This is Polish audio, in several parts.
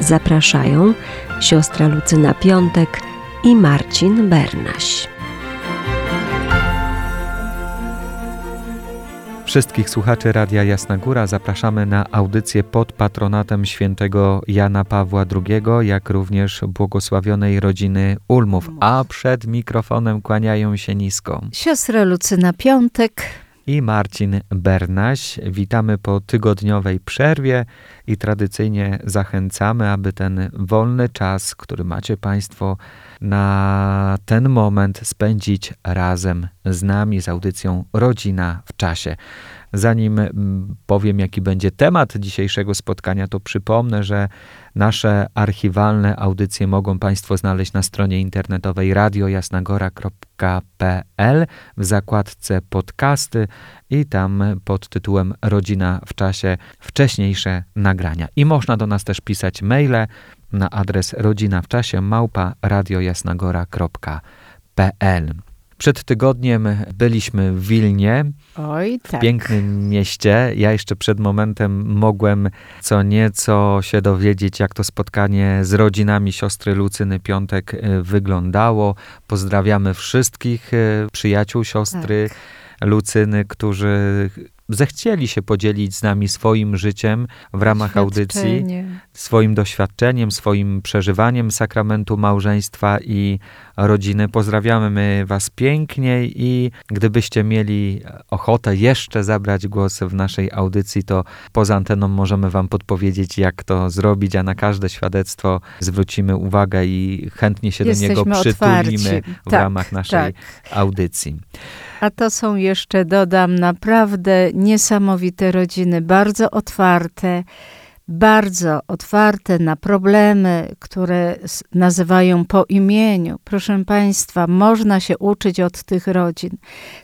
Zapraszają siostra Lucyna Piątek i Marcin Bernaś. Wszystkich słuchaczy Radia Jasna Góra zapraszamy na audycję pod patronatem świętego Jana Pawła II, jak również błogosławionej rodziny Ulmów. A przed mikrofonem kłaniają się nisko. Siostra Lucyna Piątek i Marcin Bernaś. Witamy po tygodniowej przerwie i tradycyjnie zachęcamy, aby ten wolny czas, który macie Państwo na ten moment spędzić razem z nami, z audycją Rodzina w czasie. Zanim mm, powiem, jaki będzie temat dzisiejszego spotkania, to przypomnę, że nasze archiwalne audycje mogą Państwo znaleźć na stronie internetowej radiojasnagora.pl w zakładce podcasty i tam pod tytułem Rodzina w czasie wcześniejsze nagrania. I można do nas też pisać maile na adres rodzina w czasie małpa radiojasnagora.pl. Przed tygodniem byliśmy w Wilnie, Oj, w tak. pięknym mieście. Ja jeszcze przed momentem mogłem co nieco się dowiedzieć, jak to spotkanie z rodzinami siostry Lucyny Piątek y, wyglądało. Pozdrawiamy wszystkich y, przyjaciół siostry Tak. Lucyny, którzy zechcieli się podzielić z nami swoim życiem w ramach audycji. Swoim doświadczeniem, swoim przeżywaniem sakramentu małżeństwa i rodziny. Pozdrawiamy Was pięknie i gdybyście mieli ochotę jeszcze zabrać głos w naszej audycji, to poza anteną możemy Wam podpowiedzieć, jak to zrobić, a na każde świadectwo zwrócimy uwagę i chętnie się do niego Jesteśmy przytulimy w Tak, ramach naszej tak. audycji. A to są jeszcze, dodam, naprawdę niesamowite rodziny, bardzo otwarte, bardzo otwarte na problemy, które nazywają po imieniu. Proszę Państwa, można się uczyć od tych rodzin.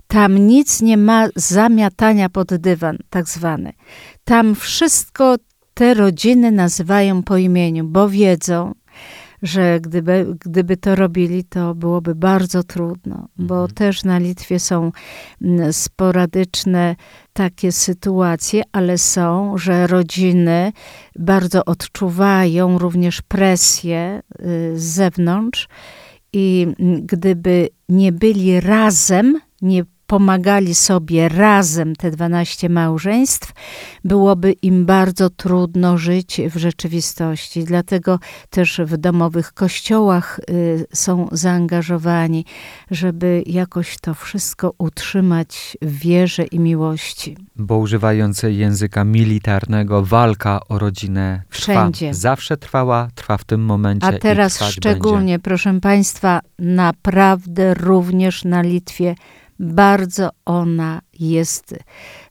Tam nic nie ma zamiatania pod dywan, tak zwane. Tam wszystko te rodziny nazywają po imieniu, bo wiedzą, że gdyby, gdyby to robili, to byłoby bardzo trudno, bo Mhm. też na Litwie są sporadyczne takie sytuacje, ale są, że rodziny bardzo odczuwają również presję y, z zewnątrz i gdyby nie byli razem, nie pomagali sobie razem te 12 małżeństw, byłoby im bardzo trudno żyć w rzeczywistości. Dlatego też w domowych kościołach y, są zaangażowani, żeby jakoś to wszystko utrzymać w wierze i miłości. Bo używając języka militarnego, walka o rodzinę trwa. Wszędzie. Zawsze trwała, trwa w tym momencie. A teraz szczególnie, proszę Państwa, naprawdę również na Litwie bardzo ona jest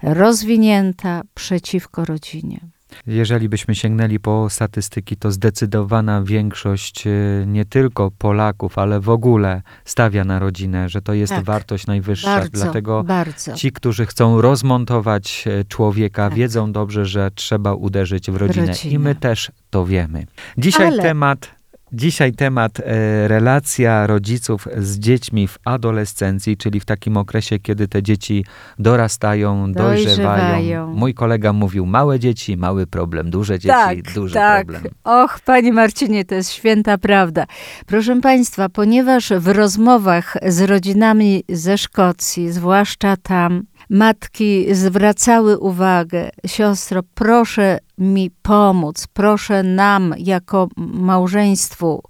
rozwinięta przeciwko rodzinie. Jeżeli byśmy sięgnęli po statystyki, to zdecydowana większość e, nie tylko Polaków, ale w ogóle stawia na rodzinę, że to jest Tak. wartość najwyższa. Bardzo, Dlatego bardzo. ci, którzy chcą rozmontować e, człowieka, Tak. wiedzą dobrze, że trzeba uderzyć w rodzinę. rodzinę. I my też to wiemy. Dzisiaj Ale- temat. Dzisiaj temat e, relacja rodziców z dziećmi w adolescencji, czyli w takim okresie, kiedy te dzieci dorastają, dojrzewają. Dojrzewają. Mój kolega mówił małe dzieci, mały problem, duże dzieci, tak, duży tak. problem. Och, Panie Marcinie, to jest święta prawda. Proszę Państwa, ponieważ w rozmowach z rodzinami ze Szkocji, zwłaszcza tam, matki zwracały uwagę, siostro, proszę mi pomóc, proszę nam jako małżeństwu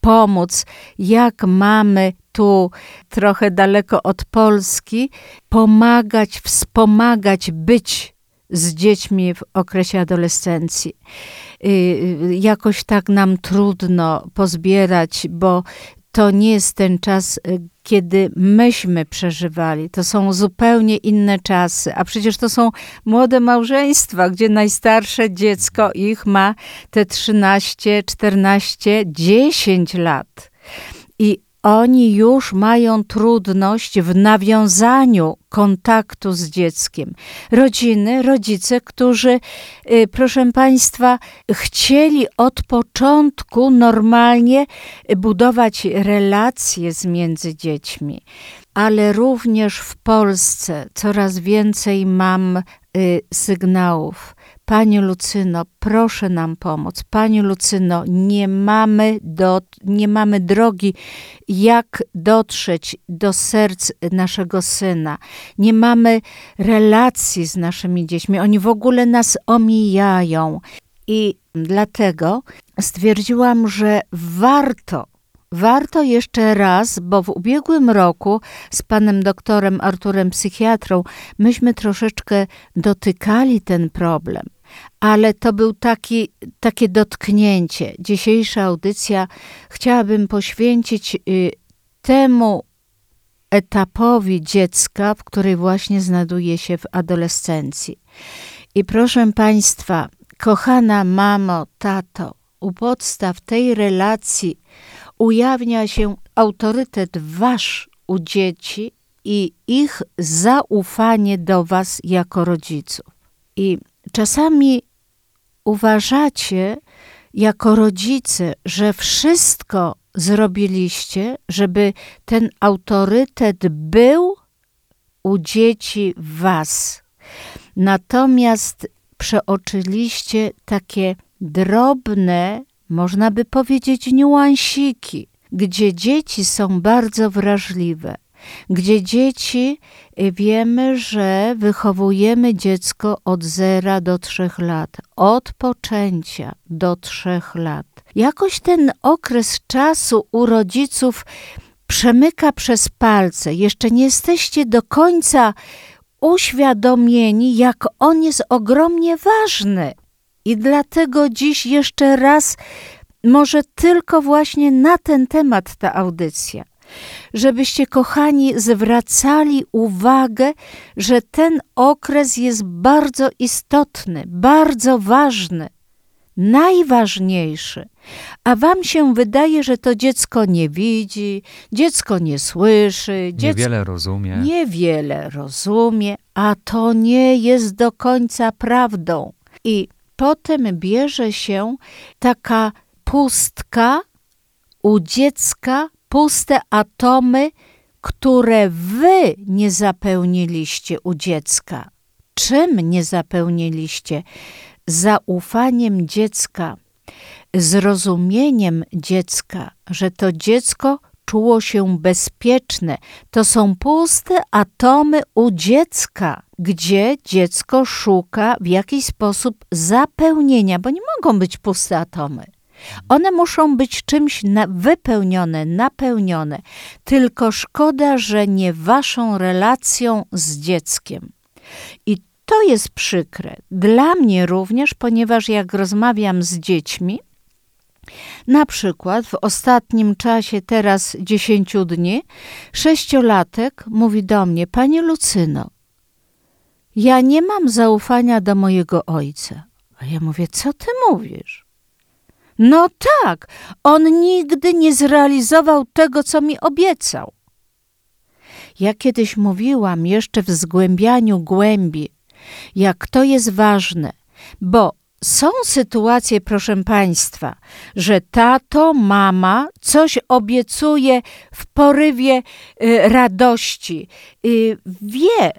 pomóc, jak mamy tu trochę daleko od Polski, pomagać, wspomagać, być z dziećmi w okresie adolescencji. Y, y, Jakoś tak nam trudno pozbierać, bo to nie jest ten czas, y, kiedy myśmy przeżywali. To są zupełnie inne czasy. A przecież to są młode małżeństwa, gdzie najstarsze dziecko ich ma te 13, 14, 10 lat. I oni już mają trudność w nawiązaniu kontaktu z dzieckiem. Rodziny, rodzice, którzy, y, proszę Państwa, chcieli od początku normalnie budować relacje między dziećmi ale również w Polsce coraz więcej mam y, sygnałów Pani Lucyno, proszę nam pomóc. Pani Lucyno, nie mamy, do, nie mamy drogi, jak dotrzeć do serc naszego syna. Nie mamy relacji z naszymi dziećmi. Oni w ogóle nas omijają. I dlatego stwierdziłam, że warto Warto jeszcze raz, bo w ubiegłym roku z panem doktorem Arturem psychiatrą myśmy troszeczkę dotykali ten problem ale to był taki, takie dotknięcie. Dzisiejsza audycja chciałabym poświęcić y, temu etapowi dziecka, w której właśnie znajduje się w adolescencji. I proszę Państwa, kochana mamo, tato, u podstaw tej relacji ujawnia się autorytet wasz u dzieci i ich zaufanie do was jako rodziców. I czasami uważacie jako rodzice, że wszystko zrobiliście, żeby ten autorytet był u dzieci was. Natomiast przeoczyliście takie drobne, można by powiedzieć, niuansiki, gdzie dzieci są bardzo wrażliwe gdzie dzieci y, wiemy, że wychowujemy dziecko od zera do trzech lat, od poczęcia do trzech lat. Jakoś ten okres czasu u rodziców przemyka przez palce. Jeszcze nie jesteście do końca uświadomieni, jak on jest ogromnie ważny. I dlatego dziś jeszcze raz, może tylko właśnie na ten temat ta audycja żebyście, kochani, zwracali uwagę, że ten okres jest bardzo istotny, bardzo ważny, najważniejszy. A wam się wydaje, że to dziecko nie widzi, dziecko nie słyszy, dziecko niewiele rozumie. Niewiele rozumie, a to nie jest do końca prawdą. I potem bierze się taka pustka u dziecka puste atomy, które wy nie zapełniliście u dziecka. Czym nie zapełniliście? Zaufaniem dziecka, zrozumieniem dziecka, że to dziecko czuło się bezpieczne. To są puste atomy u dziecka, gdzie dziecko szuka w jakiś sposób zapełnienia, bo nie mogą być puste atomy. One muszą być czymś na, wypełnione, napełnione. Tylko szkoda, że nie waszą relacją z dzieckiem. I to jest przykre. Dla mnie również, ponieważ jak rozmawiam z dziećmi, na przykład w ostatnim czasie, teraz 10 dni, sześciolatek mówi do mnie: Panie Lucyno, ja nie mam zaufania do mojego ojca. A ja mówię: Co ty mówisz? No tak, on nigdy nie zrealizował tego, co mi obiecał. Ja kiedyś mówiłam jeszcze w zgłębianiu głębi, jak to jest ważne, bo są sytuacje, proszę Państwa, że tato, mama coś obiecuje w porywie y, radości, y, wie,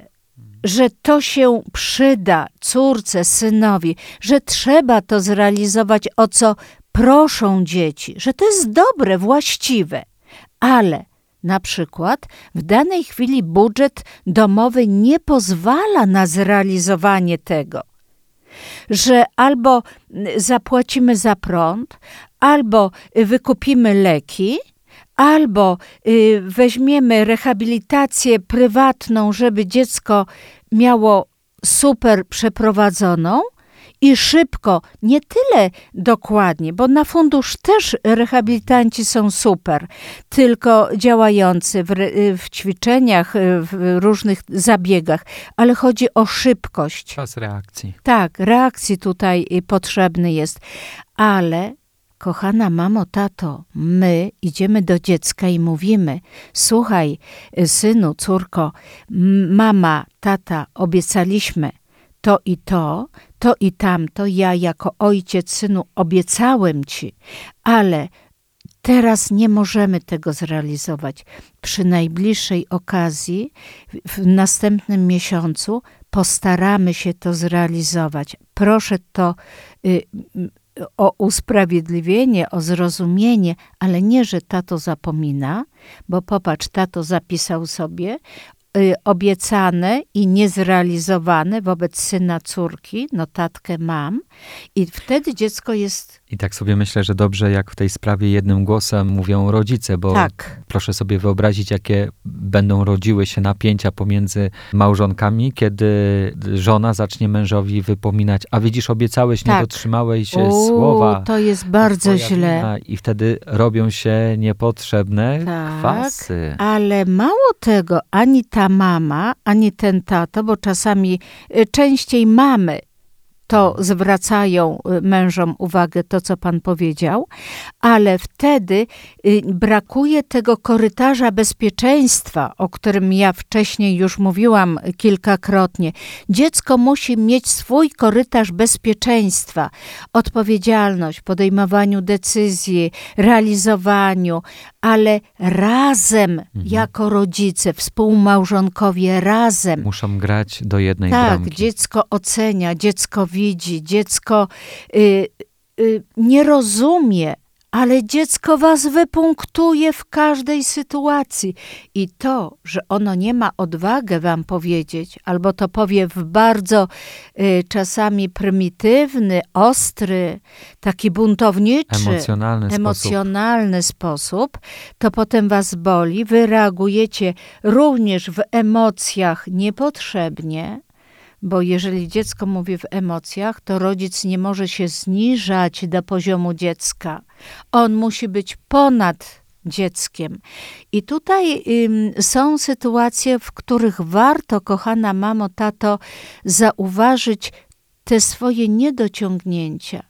że to się przyda córce, synowi, że trzeba to zrealizować, o co proszą dzieci, że to jest dobre, właściwe, ale na przykład w danej chwili budżet domowy nie pozwala na zrealizowanie tego, że albo zapłacimy za prąd, albo wykupimy leki, albo y, weźmiemy rehabilitację prywatną, żeby dziecko miało super przeprowadzoną, i szybko, nie tyle dokładnie, bo na fundusz też rehabilitanci są super, tylko działający w, w ćwiczeniach, w różnych zabiegach, ale chodzi o szybkość. Czas reakcji. Tak, reakcji tutaj potrzebny jest, ale Kochana mamo, tato, my idziemy do dziecka i mówimy: Słuchaj, synu, córko, mama, tata, obiecaliśmy to i to, to i tamto. Ja jako ojciec, synu, obiecałem ci, ale teraz nie możemy tego zrealizować. Przy najbliższej okazji, w następnym miesiącu, postaramy się to zrealizować. Proszę to. Y, o usprawiedliwienie, o zrozumienie, ale nie, że tato zapomina, bo popatrz, tato zapisał sobie obiecane i niezrealizowane wobec syna córki, notatkę mam. I wtedy dziecko jest i tak sobie myślę, że dobrze, jak w tej sprawie jednym głosem mówią rodzice, bo tak. proszę sobie wyobrazić, jakie będą rodziły się napięcia pomiędzy małżonkami, kiedy żona zacznie mężowi wypominać, a widzisz, obiecałeś, tak. nie dotrzymałeś U, słowa. To jest bardzo źle. I wtedy robią się niepotrzebne tak, kwasy. Ale mało tego, ani ta mama, ani ten tato, bo czasami y, częściej mamy to zwracają y, mężom uwagę, to co pan powiedział, ale wtedy y, brakuje tego korytarza bezpieczeństwa, o którym ja wcześniej już mówiłam kilkakrotnie. Dziecko musi mieć swój korytarz bezpieczeństwa, odpowiedzialność, podejmowaniu decyzji, realizowaniu, ale razem, mhm. jako rodzice, współmałżonkowie, razem. Muszą grać do jednej tak, bramki. Tak, dziecko ocenia, dziecko widzi, dziecko y, y, nie rozumie, ale dziecko was wypunktuje w każdej sytuacji. I to, że ono nie ma odwagę wam powiedzieć, albo to powie w bardzo y, czasami prymitywny, ostry, taki buntowniczy, emocjonalny, emocjonalny sposób. sposób, to potem was boli. Wy reagujecie również w emocjach niepotrzebnie bo jeżeli dziecko mówi w emocjach, to rodzic nie może się zniżać do poziomu dziecka. On musi być ponad dzieckiem. I tutaj ym, są sytuacje, w których warto, kochana mamo, tato, zauważyć te swoje niedociągnięcia.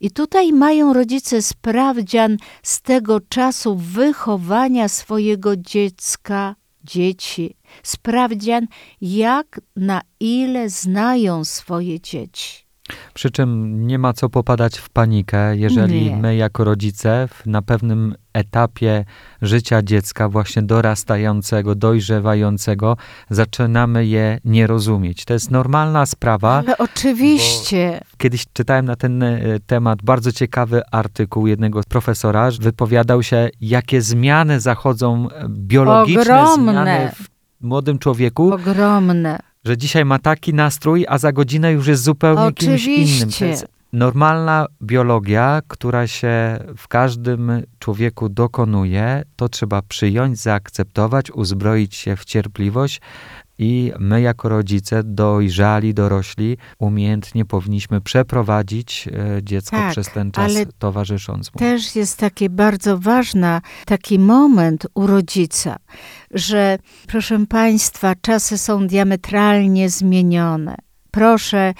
I tutaj mają rodzice sprawdzian z tego czasu wychowania swojego dziecka dzieci. Sprawdzian, jak na ile znają swoje dzieci. Przy czym nie ma co popadać w panikę, jeżeli nie. my jako rodzice na pewnym etapie życia dziecka, właśnie dorastającego, dojrzewającego, zaczynamy je nie rozumieć. To jest normalna sprawa. Ale oczywiście. Kiedyś czytałem na ten e, temat bardzo ciekawy artykuł jednego profesora. Wypowiadał się, jakie zmiany zachodzą, e, biologiczne Ogromne. zmiany w młodym człowieku. Ogromne że dzisiaj ma taki nastrój, a za godzinę już jest zupełnie Oczywiście. kimś innym. To jest normalna biologia, która się w każdym człowieku dokonuje, to trzeba przyjąć, zaakceptować, uzbroić się w cierpliwość, i my, jako rodzice, dojrzali, dorośli, umiejętnie powinniśmy przeprowadzić e, dziecko tak, przez ten czas towarzysząc mu. Też jest taki bardzo ważny taki moment u rodzica, że proszę Państwa, czasy są diametralnie zmienione proszę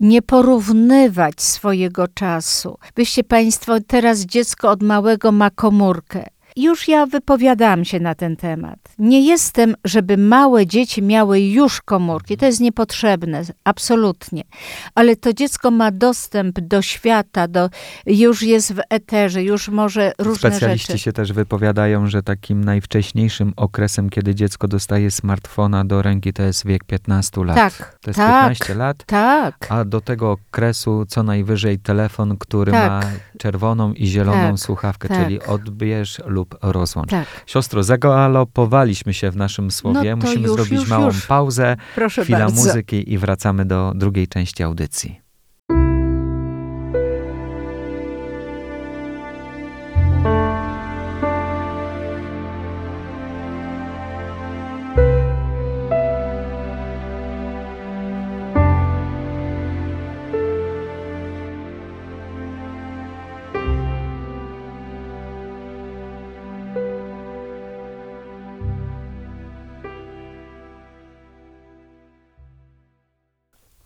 nie porównywać swojego czasu. Byście Państwo, teraz dziecko od małego ma komórkę. Już ja wypowiadałam się na ten temat. Nie jestem, żeby małe dzieci miały już komórki. To jest niepotrzebne, absolutnie. Ale to dziecko ma dostęp do świata, do, już jest w eterze, już może różne Specjaliści rzeczy. się też wypowiadają, że takim najwcześniejszym okresem, kiedy dziecko dostaje smartfona do ręki, to jest wiek 15 lat. Tak, to jest tak, 15 lat. Tak. A do tego okresu co najwyżej telefon, który tak. ma czerwoną i zieloną tak, słuchawkę, tak. czyli odbierz lub lub rozłącz. Tak. Siostro, zagalopowaliśmy się w naszym słowie. No Musimy już, zrobić już, małą już. pauzę, Proszę chwila bardzo. muzyki i wracamy do drugiej części audycji.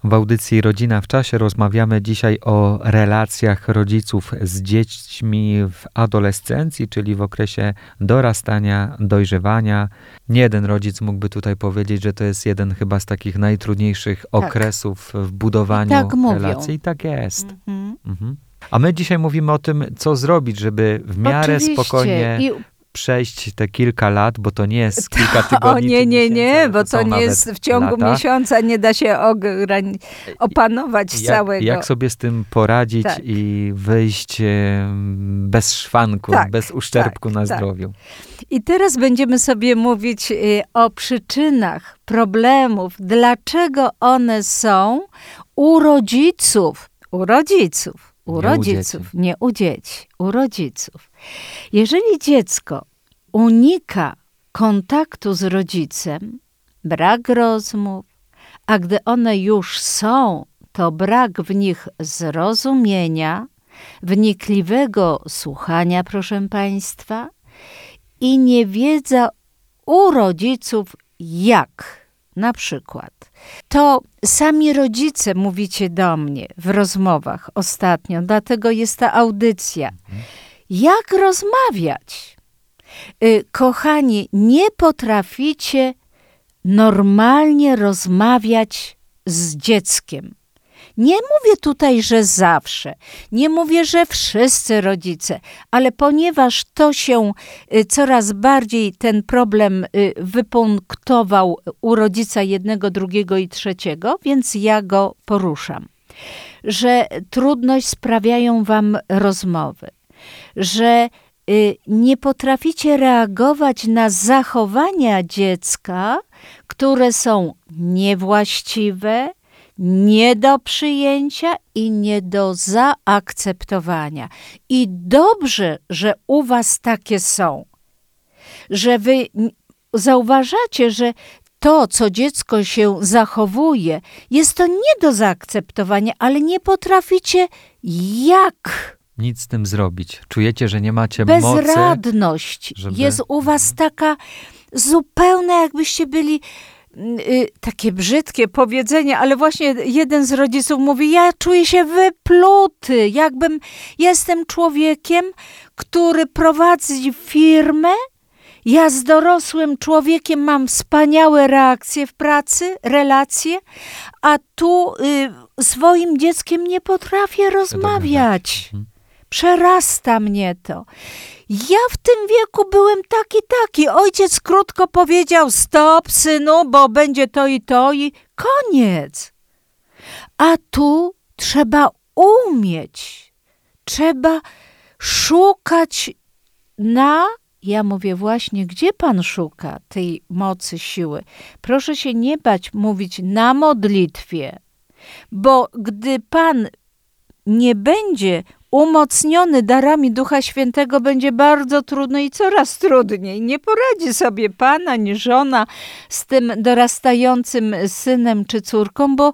W audycji Rodzina w czasie rozmawiamy dzisiaj o relacjach rodziców z dziećmi w adolescencji, czyli w okresie dorastania, dojrzewania. Nie jeden rodzic mógłby tutaj powiedzieć, że to jest jeden chyba z takich najtrudniejszych tak. okresów w budowaniu tak relacji. I tak jest. Mhm. Mhm. A my dzisiaj mówimy o tym, co zrobić, żeby w miarę Oczywiście. spokojnie przejść te kilka lat, bo to nie jest kilka tygodni. O nie, nie, nie, bo to, nie jest w ciągu lata. miesiąca, nie da się opanować jak, całego. Jak sobie z tym poradzić tak. i wyjść bez szwanku, tak, bez uszczerbku tak, na tak. zdrowiu. I teraz będziemy sobie mówić y, o przyczynach problemów, dlaczego one są u rodziców, u rodziców u rodziców, nie u dzieci, u rodziców. Jeżeli dziecko unika kontaktu z rodzicem, brak rozmów, a gdy one już są, to brak w nich zrozumienia, wnikliwego słuchania, proszę Państwa, i niewiedza u rodziców, jak na przykład, to sami rodzice mówicie do mnie w rozmowach ostatnio, dlatego jest ta audycja. Jak rozmawiać? Y, kochani, nie potraficie normalnie rozmawiać z dzieckiem. Nie mówię tutaj, że zawsze, nie mówię, że wszyscy rodzice, ale ponieważ to się y, coraz bardziej ten problem y, wypunktował u rodzica jednego, drugiego i trzeciego, więc ja go poruszam. Że trudność sprawiają wam rozmowy, że y, nie potraficie reagować na zachowania dziecka, które są niewłaściwe, nie do przyjęcia i nie do zaakceptowania. I dobrze, że u Was takie są, że Wy zauważacie, że to, co dziecko się zachowuje, jest to nie do zaakceptowania, ale nie potraficie jak. Nic z tym zrobić. Czujecie, że nie macie Bezradność mocy. Bezradność jest u was taka zupełna, jakbyście byli takie brzydkie powiedzenie, ale właśnie jeden z rodziców mówi: Ja czuję się wypluty, jakbym jestem człowiekiem, który prowadzi firmę. Ja z dorosłym człowiekiem mam wspaniałe reakcje w pracy, relacje, a tu y, swoim dzieckiem nie potrafię rozmawiać. Mhm. Przerasta mnie to. Ja w tym wieku byłem taki, taki. Ojciec krótko powiedział: Stop, synu, bo będzie to i to, i koniec. A tu trzeba umieć, trzeba szukać na. Ja mówię właśnie, gdzie Pan szuka tej mocy, siły? Proszę się nie bać mówić na modlitwie, bo gdy Pan nie będzie umocniony darami Ducha Świętego będzie bardzo trudno i coraz trudniej. Nie poradzi sobie pan ani żona z tym dorastającym synem czy córką, bo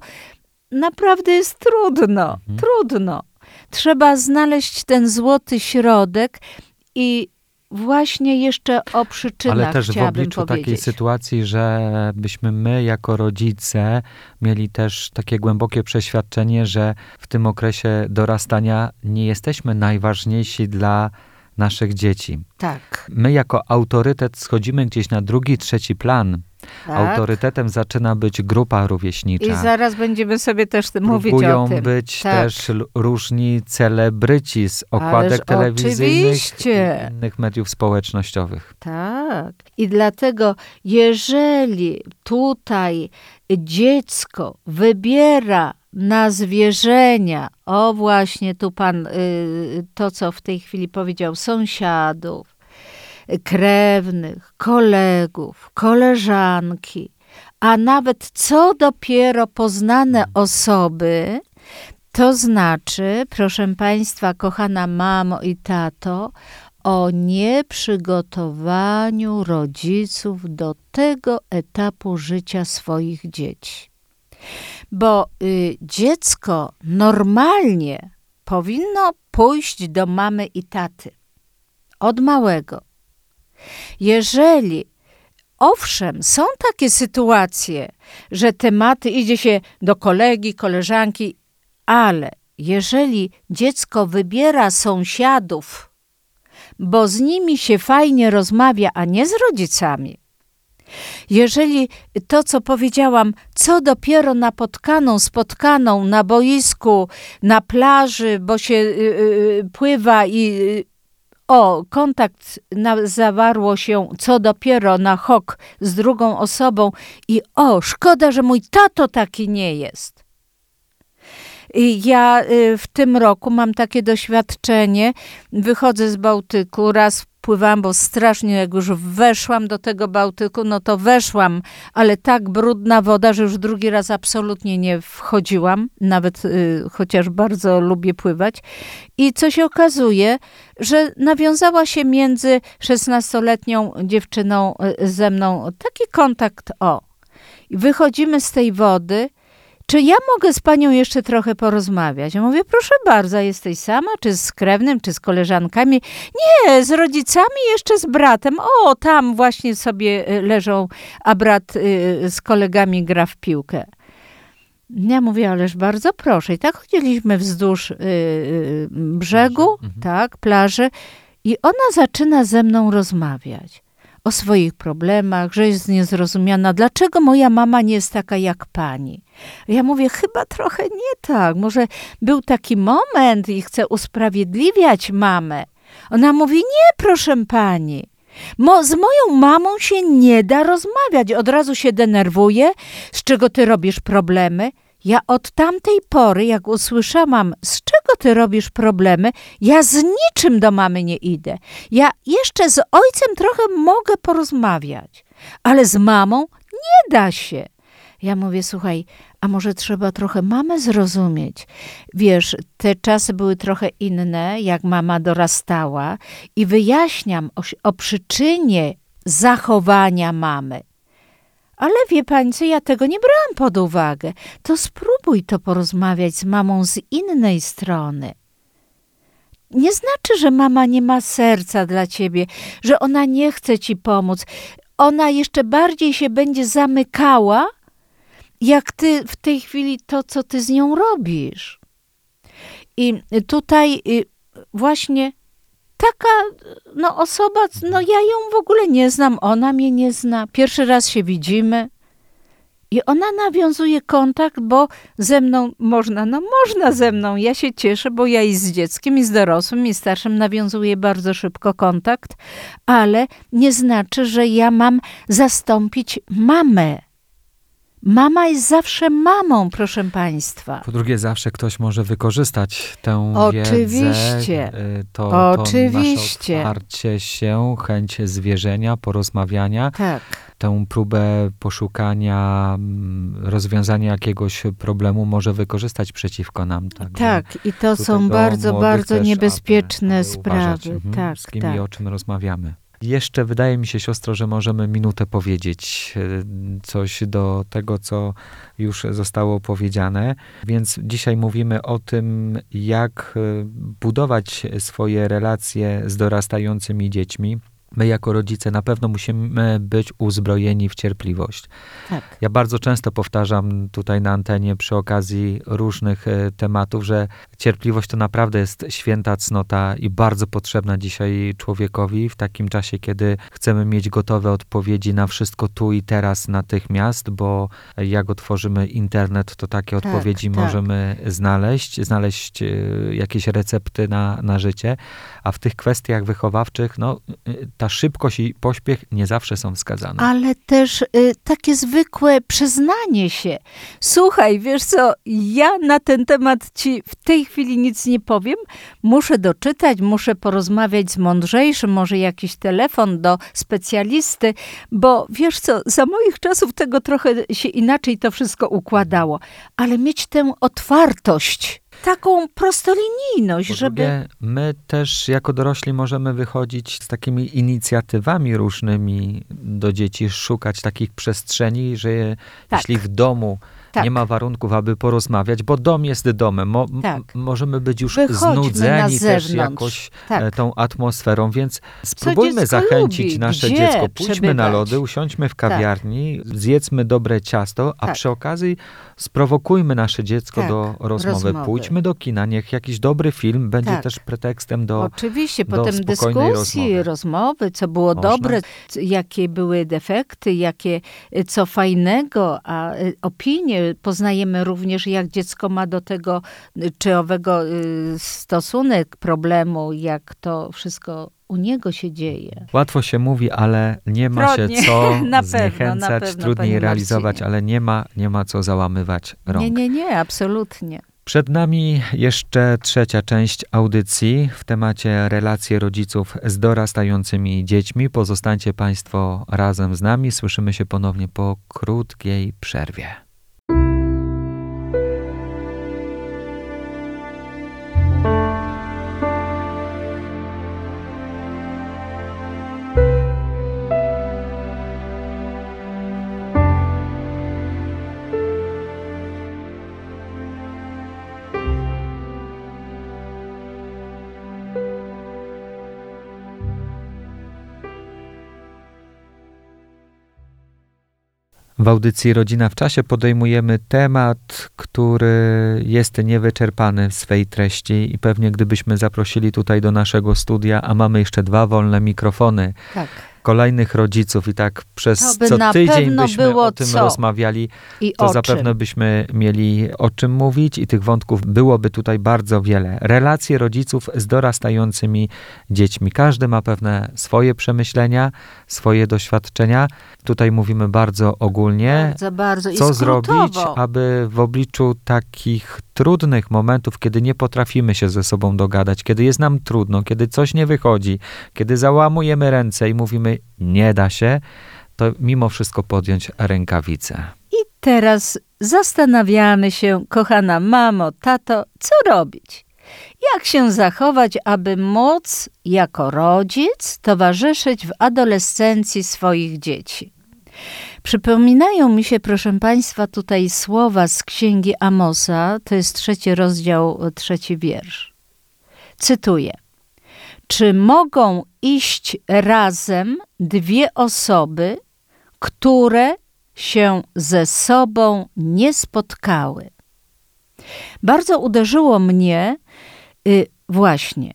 naprawdę jest trudno, mhm. trudno. Trzeba znaleźć ten złoty środek i właśnie jeszcze o przyczynach Ale też w obliczu powiedzieć. takiej sytuacji, że byśmy my jako rodzice mieli też takie głębokie przeświadczenie, że w tym okresie dorastania nie jesteśmy najważniejsi dla naszych dzieci. Tak. My jako autorytet schodzimy gdzieś na drugi, trzeci plan tak. Autorytetem zaczyna być grupa rówieśnicza. I zaraz będziemy sobie też Próbują mówić o tym. być tak. też różni celebryci z okładek Ależ telewizyjnych oczywiście. i innych mediów społecznościowych. Tak. I dlatego, jeżeli tutaj dziecko wybiera na zwierzenia, o właśnie tu pan, y, to co w tej chwili powiedział, sąsiadów, krewnych, kolegów, koleżanki, a nawet co dopiero poznane osoby, to znaczy, proszę Państwa, kochana mamo i tato, o nieprzygotowaniu rodziców do tego etapu życia swoich dzieci. Bo y, dziecko normalnie powinno pójść do mamy i taty. Od małego jeżeli owszem, są takie sytuacje, że tematy idzie się do kolegi, koleżanki, ale jeżeli dziecko wybiera sąsiadów, bo z nimi się fajnie rozmawia, a nie z rodzicami, jeżeli to, co powiedziałam, co dopiero napotkaną, spotkaną na boisku, na plaży, bo się y, y, pływa i y, o, kontakt na, zawarło się co dopiero na hok z drugą osobą i o, szkoda, że mój tato taki nie jest. Ja y, w tym roku mam takie doświadczenie. Wychodzę z Bałtyku, raz pływałam, bo strasznie jak już weszłam do tego Bałtyku, no to weszłam, ale tak brudna woda, że już drugi raz absolutnie nie wchodziłam, nawet y, chociaż bardzo lubię pływać. I co się okazuje, że nawiązała się między 16-letnią dziewczyną y, ze mną taki kontakt, o. Wychodzimy z tej wody, czy ja mogę z panią jeszcze trochę porozmawiać? Ja mówię, proszę bardzo, jesteś sama, czy z krewnym, czy z koleżankami? Nie, z rodzicami, jeszcze z bratem. O, tam właśnie sobie y, leżą, a brat y, z kolegami gra w piłkę. Ja mówię, ależ bardzo proszę. I tak chodziliśmy wzdłuż y, y, brzegu, Mhm. tak, plaży, i ona zaczyna ze mną rozmawiać o swoich problemach, że jest niezrozumiana. Dlaczego moja mama nie jest taka jak pani? Ja mówię, chyba trochę nie tak. Może był taki moment i chcę usprawiedliwiać mamę. Ona mówi, nie, proszę pani. Mo, z moją mamą się nie da rozmawiać. Od razu się denerwuje, z czego ty robisz problemy. Ja od tamtej pory, jak usłyszałam, z czego ty robisz problemy, ja z niczym do mamy nie idę. Ja jeszcze z ojcem trochę mogę porozmawiać, ale z mamą nie da się. Ja mówię, słuchaj, a może trzeba trochę mamę zrozumieć? Wiesz, te czasy były trochę inne, jak mama dorastała i wyjaśniam o, o przyczynie zachowania mamy. Ale wie pani co, ja tego nie brałam pod uwagę. To spróbuj to porozmawiać z mamą z innej strony. Nie znaczy, że mama nie ma serca dla ciebie, że ona nie chce ci pomóc. Ona jeszcze bardziej się będzie zamykała, jak ty w tej chwili to, co ty z nią robisz. I tutaj y, właśnie taka no, osoba, no ja ją w ogóle nie znam, ona mnie nie zna. Pierwszy raz się widzimy. I ona nawiązuje kontakt, bo ze mną można, no można ze mną. Ja się cieszę, bo ja i z dzieckiem, i z dorosłym, i starszym nawiązuję bardzo szybko kontakt, ale nie znaczy, że ja mam zastąpić mamę. Mama jest zawsze mamą, proszę państwa. Po drugie, zawsze ktoś może wykorzystać tę Oczywiście. wiedzę, y, to, to Oczywiście. nasze otwarcie się, chęć zwierzenia, porozmawiania, Tak. tę próbę poszukania mm, rozwiązania jakiegoś problemu może wykorzystać przeciwko nam. Także Tak, i to są bardzo, bardzo niebezpieczne sprawy. mhm, tak, z kim tak. i o czym rozmawiamy. Jeszcze wydaje mi się, siostro, że możemy minutę powiedzieć e, coś do tego, co już zostało powiedziane. Więc dzisiaj mówimy o tym, jak e, budować swoje relacje z dorastającymi dziećmi. My, jako rodzice, na pewno musimy być uzbrojeni w cierpliwość. tak. Ja bardzo często powtarzam tutaj na antenie przy okazji różnych e, tematów, że cierpliwość to naprawdę jest święta cnota i bardzo potrzebna dzisiaj człowiekowi w takim czasie, kiedy chcemy mieć gotowe odpowiedzi na wszystko tu i teraz natychmiast, bo jak otworzymy internet, to takie Tak, odpowiedzi tak. możemy znaleźć, znaleźć e, jakieś recepty na, na życie, a w tych kwestiach wychowawczych, no, e, ta szybkość i pośpiech nie zawsze są wskazane. Ale też y, takie zwykłe przyznanie się. Słuchaj, wiesz co, ja na ten temat ci w tej chwili nic nie powiem. Muszę doczytać, muszę porozmawiać z mądrzejszym, może jakiś telefon do specjalisty, bo wiesz co, za moich czasów tego trochę się inaczej to wszystko układało. Ale mieć tę otwartość, taką prostolinijność, Po żeby... drugie, my też jako dorośli możemy wychodzić z takimi inicjatywami różnymi do dzieci, szukać takich przestrzeni, że je, Tak. jeśli w domu Tak. nie ma warunków, aby porozmawiać, bo dom jest domem. Mo, Tak. możemy być już Wychodźmy na znudzeni też jakoś Tak. e, tą atmosferą, więc spróbujmy zachęcić lubi? nasze Gdzie dziecko. Pójdźmy na przebywać? lody, usiądźmy w kawiarni, zjedzmy dobre ciasto, a Tak. przy okazji sprowokujmy nasze dziecko Tak, do rozmowy. rozmowy. Pójdźmy do kina, niech jakiś dobry film będzie Tak. też pretekstem do... Oczywiście, do potem dyskusji, rozmowy. rozmowy. co było Można. dobre, jakie były defekty, jakie, y, co fajnego, a y, opinie poznajemy również, jak dziecko ma do tego y, czy owego y, stosunek, problemu, jak to wszystko u niego się dzieje. Łatwo się mówi, ale nie ma Trudniej. się co Na pewno, zniechęcać, pewno, trudniej panie realizować, Marcinie. ale nie ma, nie ma co załamywać rąk. Nie, nie, nie, absolutnie. Przed nami jeszcze trzecia część audycji w temacie relacje rodziców z dorastającymi dziećmi. Pozostańcie Państwo razem z nami. Słyszymy się ponownie po krótkiej przerwie. W audycji Rodzina w Czasie podejmujemy temat, który jest niewyczerpany w swej treści i pewnie gdybyśmy zaprosili tutaj do naszego studia, a mamy jeszcze dwa wolne mikrofony, Tak. Kolejnych rodziców i tak przez co tydzień byśmy o tym co. rozmawiali, I to zapewne czym? byśmy mieli o czym mówić i tych wątków byłoby tutaj bardzo wiele. Relacje rodziców z dorastającymi dziećmi. Każdy ma pewne swoje przemyślenia, swoje doświadczenia. Tutaj mówimy bardzo ogólnie. Bardzo, bardzo. Co skrótowo. zrobić, aby w obliczu takich trudnych momentów, kiedy nie potrafimy się ze sobą dogadać, kiedy jest nam trudno, kiedy coś nie wychodzi, kiedy załamujemy ręce i mówimy nie da się, to mimo wszystko podjąć rękawice. I teraz zastanawiamy się, kochana mamo, tato, co robić? Jak się zachować, aby móc jako rodzic towarzyszyć w adolescencji swoich dzieci? Przypominają mi się, proszę Państwa, tutaj słowa z księgi Amosa, to jest trzeci rozdział, trzeci wiersz. Cytuję. Czy mogą iść razem dwie osoby, które się ze sobą nie spotkały? Bardzo uderzyło mnie y, właśnie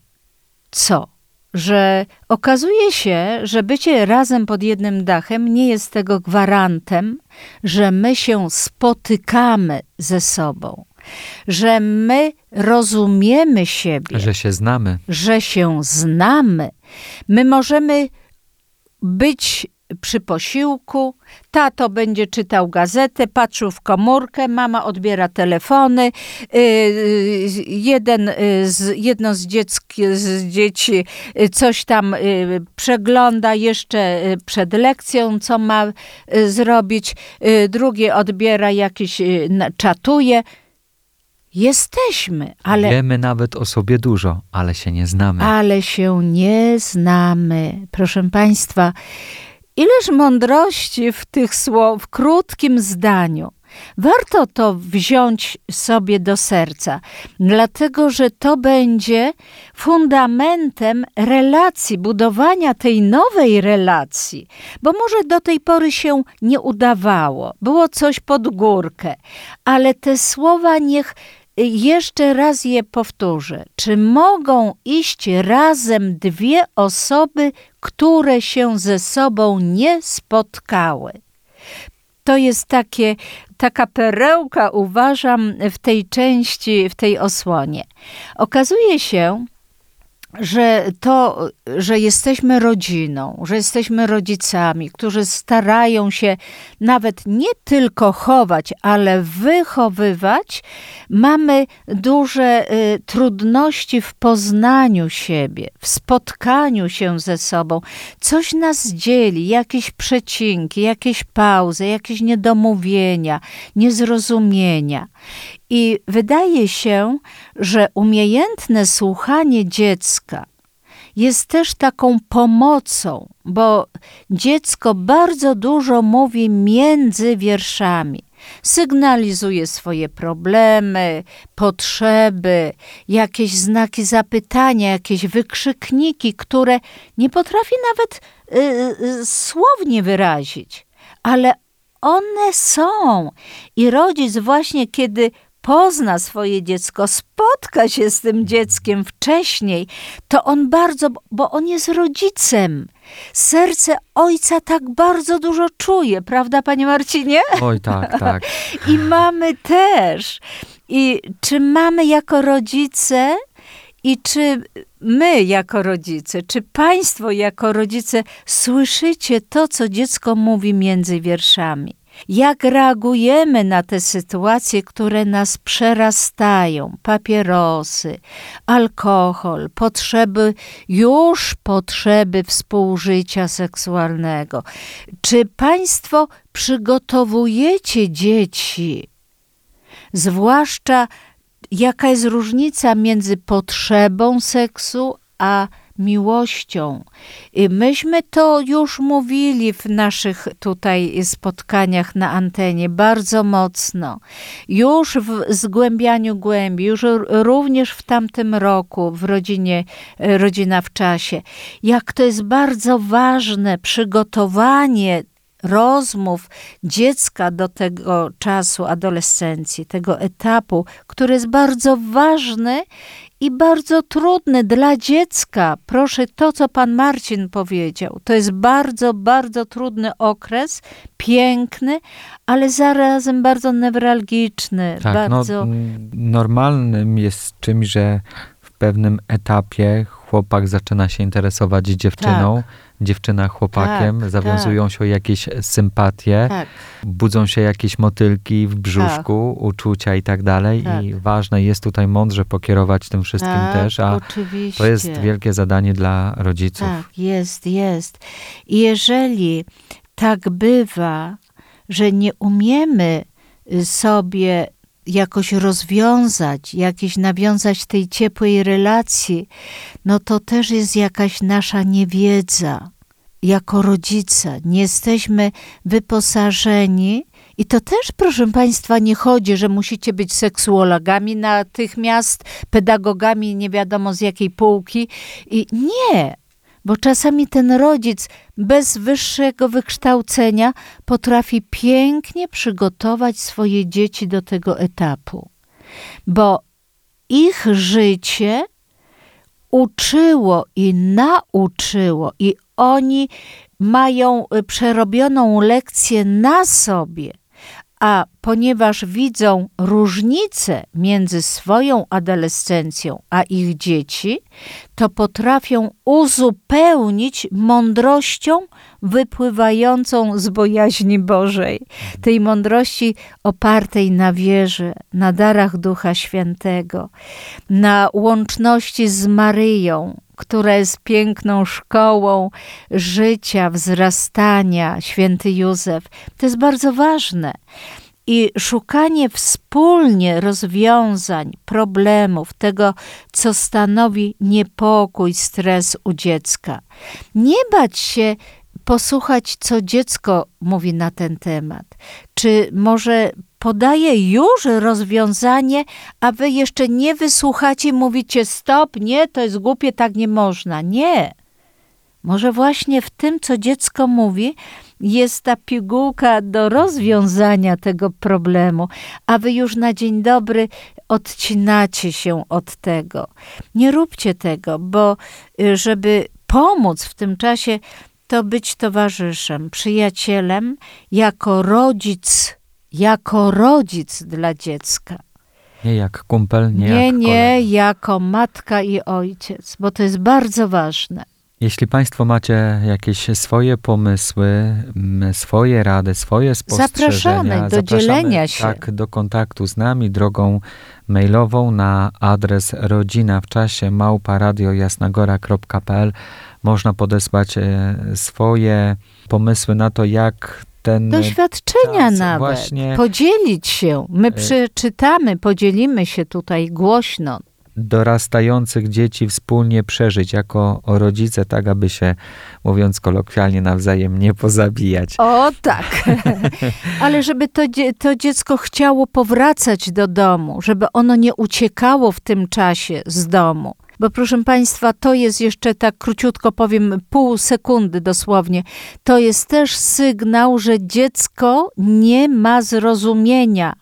co? Że okazuje się, że bycie razem pod jednym dachem nie jest tego gwarantem, że my się spotykamy ze sobą, że my rozumiemy siebie Że się znamy. że się znamy. My możemy być przy posiłku, tato będzie czytał gazetę, patrzył w komórkę, mama odbiera telefony, yy, jeden, yy, z, jedno z, dzieck, z dzieci coś tam przegląda jeszcze przed lekcją, co ma zrobić, drugie odbiera jakiś, na- czatuje. Jesteśmy, ale Wiemy nawet o sobie dużo, ale się nie znamy. ale się nie znamy. Proszę Państwa, ileż mądrości w tych słów, w krótkim zdaniu. Warto to wziąć sobie do serca, dlatego że to będzie fundamentem relacji, budowania tej nowej relacji, bo może do tej pory się nie udawało, było coś pod górkę, ale te słowa niech jeszcze raz je powtórzę. Czy mogą iść razem dwie osoby, które się ze sobą nie spotkały? To jest takie, taka perełka, uważam, w tej części, w tej osłonie. Okazuje się, że to, że jesteśmy rodziną, że jesteśmy rodzicami, którzy starają się nawet nie tylko chować, ale wychowywać, mamy duże y, trudności w poznaniu siebie, w spotkaniu się ze sobą. Coś nas dzieli, jakieś przecinki, jakieś pauzy, jakieś niedomówienia, niezrozumienia. I wydaje się, że umiejętne słuchanie dziecka jest też taką pomocą, bo dziecko bardzo dużo mówi między wierszami. Sygnalizuje swoje problemy, potrzeby, jakieś znaki zapytania, jakieś wykrzykniki, które nie potrafi nawet y, y, słownie wyrazić, ale one są. I rodzic właśnie, kiedy pozna swoje dziecko, spotka się z tym dzieckiem wcześniej, to on bardzo, bo on jest rodzicem. Serce ojca tak bardzo dużo czuje, prawda, panie Marcinie? Oj, tak, tak. I mamy też. I czy mamy jako rodzice i czy my jako rodzice, czy państwo jako rodzice słyszycie to, co dziecko mówi między wierszami? Jak reagujemy na te sytuacje, które nas przerastają? Papierosy, alkohol, potrzeby, już potrzeby współżycia seksualnego. Czy Państwo przygotowujecie dzieci? Zwłaszcza jaka jest różnica między potrzebą seksu a miłością. Myśmy to już mówili w naszych tutaj spotkaniach na antenie bardzo mocno. Już w zgłębianiu głębi, już również w tamtym roku w rodzinie, rodzina w czasie. Jak to jest bardzo ważne przygotowanie rozmów dziecka do tego czasu adolescencji, tego etapu, który jest bardzo ważny i bardzo trudny dla dziecka. Proszę, to co pan Marcin powiedział, to jest bardzo, bardzo trudny okres, piękny, ale zarazem bardzo newralgiczny. Tak, bardzo... no, normalnym jest czymś, że w pewnym etapie chłopak zaczyna się interesować dziewczyną. Tak dziewczyna chłopakiem, tak, zawiązują tak. się jakieś sympatie, tak. budzą się jakieś motylki w brzuszku, tak. uczucia i tak dalej. I tak. ważne jest tutaj mądrze pokierować tym wszystkim tak, też, a oczywiście. to jest wielkie zadanie dla rodziców. Tak, jest, jest. I jeżeli tak bywa, że nie umiemy sobie jakoś rozwiązać, jakieś nawiązać tej ciepłej relacji, no to też jest jakaś nasza niewiedza. Jako rodzice nie jesteśmy wyposażeni i to też, proszę Państwa, nie chodzi, że musicie być seksuologami natychmiast, pedagogami nie wiadomo z jakiej półki. I nie, bo czasami ten rodzic bez wyższego wykształcenia potrafi pięknie przygotować swoje dzieci do tego etapu, bo ich życie uczyło i nauczyło, i oni mają przerobioną lekcję na sobie a ponieważ widzą różnicę między swoją adolescencją a ich dzieci, to potrafią uzupełnić mądrością wypływającą z bojaźni Bożej, tej mądrości opartej na wierze, na darach Ducha Świętego, na łączności z Maryją, która jest piękną szkołą życia, wzrastania, święty Józef. To jest bardzo ważne. I szukanie wspólnie rozwiązań, problemów, tego, co stanowi niepokój, stres u dziecka. Nie bać się posłuchać, co dziecko mówi na ten temat. Czy może podaje już rozwiązanie, a wy jeszcze nie wysłuchacie, mówicie stop, nie, to jest głupie, tak nie można. Nie. Może właśnie w tym, co dziecko mówi, jest ta pigułka do rozwiązania tego problemu, a wy już na dzień dobry odcinacie się od tego. Nie róbcie tego, bo y, żeby pomóc w tym czasie, to być towarzyszem, przyjacielem, jako rodzic, jako rodzic dla dziecka. Nie jak kumpel, nie, nie jak Nie, jako matka i ojciec, bo to jest bardzo ważne. Jeśli Państwo macie jakieś swoje pomysły, swoje rady, swoje spostrzeżenia, zapraszamy do dzielenia się. Tak, do kontaktu z nami drogą mailową na adres rodzina w czasie małparadiojasnagora.pl można podesłać e, swoje pomysły na to, jak ten doświadczenia nawet, właśnie, podzielić się. My e, przeczytamy, podzielimy się tutaj głośno dorastających dzieci wspólnie przeżyć jako rodzice, tak aby się, mówiąc kolokwialnie, nawzajem nie pozabijać. O tak, ale żeby to, to dziecko chciało powracać do domu, żeby ono nie uciekało w tym czasie z domu. Bo proszę Państwa, to jest jeszcze tak króciutko powiem, pół sekundy dosłownie. To jest też sygnał, że dziecko nie ma zrozumienia.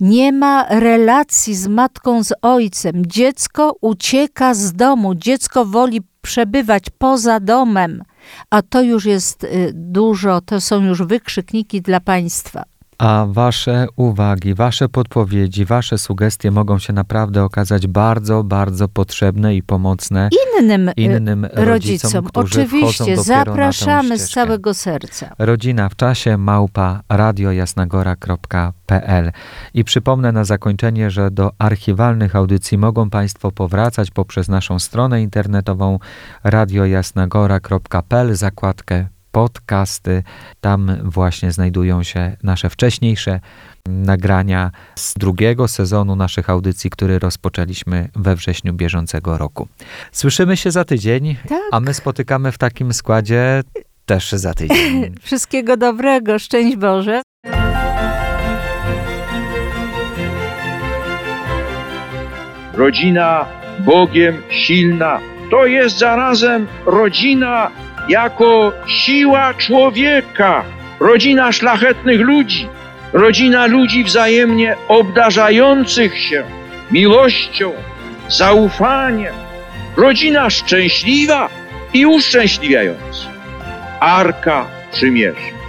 Nie ma relacji z matką, z ojcem. Dziecko ucieka z domu, dziecko woli przebywać poza domem, a to już jest y, dużo, to są już wykrzykniki dla państwa. A wasze uwagi, wasze podpowiedzi, wasze sugestie mogą się naprawdę okazać bardzo, bardzo potrzebne i pomocne Innym, y, innym rodzicom, rodzicom, oczywiście, zapraszamy z całego serca. Rodzina w czasie małpa radiojasnagora.pl I przypomnę na zakończenie, że do archiwalnych audycji mogą Państwo powracać poprzez naszą stronę internetową radiojasnagora.pl, zakładkę podcasty. Tam właśnie znajdują się nasze wcześniejsze nagrania z drugiego sezonu naszych audycji, który rozpoczęliśmy we wrześniu bieżącego roku. Słyszymy się za tydzień, Tak. a my spotykamy w takim składzie też za tydzień. Wszystkiego dobrego, szczęść Boże. Rodzina Bogiem silna. To jest zarazem rodzina jako siła człowieka. Rodzina szlachetnych ludzi. Rodzina ludzi wzajemnie obdarzających się miłością, zaufaniem. Rodzina szczęśliwa i uszczęśliwiająca. Arka Przymierza.